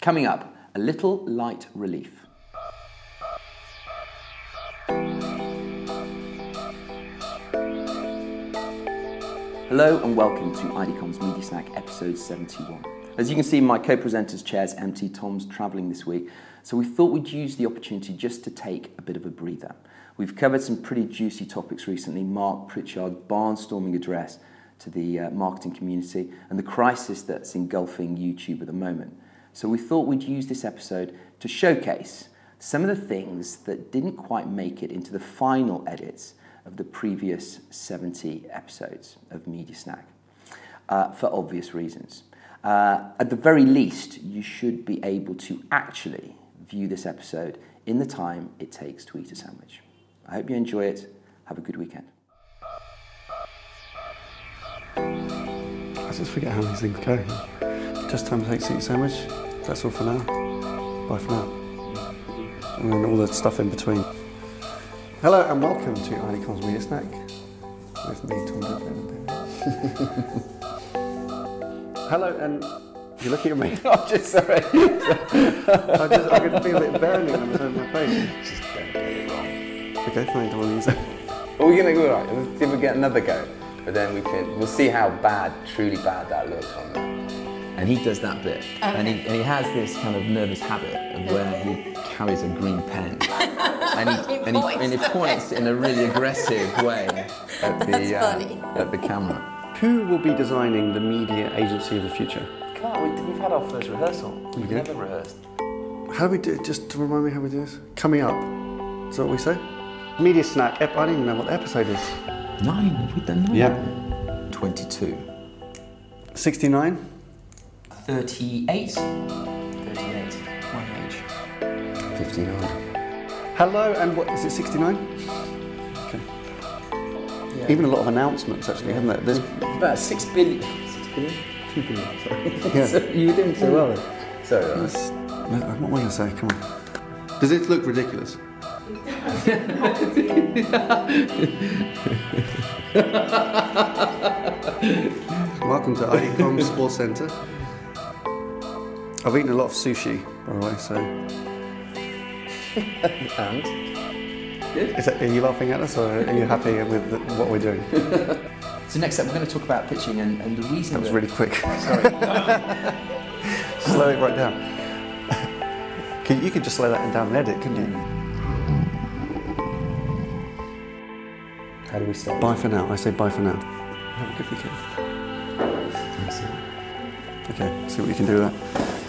Coming up, a little light relief. Hello and welcome to IDCOM's Media Snack episode 71. As you can see, my co presenter's chair's empty. Tom's travelling this week, so we thought we'd use the opportunity just to take a bit of a breather. We've covered some pretty juicy topics recently Mark Pritchard's barnstorming address to the uh, marketing community and the crisis that's engulfing YouTube at the moment. So we thought we'd use this episode to showcase some of the things that didn't quite make it into the final edits of the previous 70 episodes of Media Snack uh, for obvious reasons. Uh, at the very least, you should be able to actually view this episode in the time it takes to eat a sandwich. I hope you enjoy it. Have a good weekend. I just forget how these things go. Just time to take a sandwich. That's all for now. Bye for now. And all the stuff in between. Hello and welcome to IDCOM's Media Snack. With me, Tom. Hello and you're looking at me. I'm just sorry. I, just, I can feel it burning on the side of my face. just don't get it wrong. Okay, fine, don't use it. Well, we're gonna go right. Give it get another go, but then we can. We'll see how bad, truly bad that looks on there. And he does that bit, and he and he has this kind of nervous habit of where he carries a green pen, and he and he, and he points in a really aggressive way at the That's uh, at the camera. Who will be designing the media agency of the future? Come on, we, we've had our first rehearsal. We've Okay. never rehearsed. How do we do it? Just to remind me how we do this? Coming up. Is that what we say? Media snack. Ep- I don't even know what the episode is. Nine. Have we done nine? Yeah. Twenty-two. 69? 38. 38. My age. 59. Hello, and what is it, 69? Okay. Yeah. Even a lot of announcements, actually, haven't there? There's, About six billion. Six billion? Two billion, sorry. Yeah. so you were doing so well then. Sorry, that was- what am I going to say? Come on. Does it look ridiculous? Welcome to IDCOM Sports Centre. I've eaten a lot of sushi, by the way, so. And? Is that, are you laughing at us or are you happy with the, what we're doing? So next up, we're going to talk about pitching, and, and the reason That was really quick. sorry. slow it right down. Can- you could just slow that down and edit, couldn't you? How do we start? Bye for now. I say bye for now. Have a good weekend. Okay, see what you can do with that.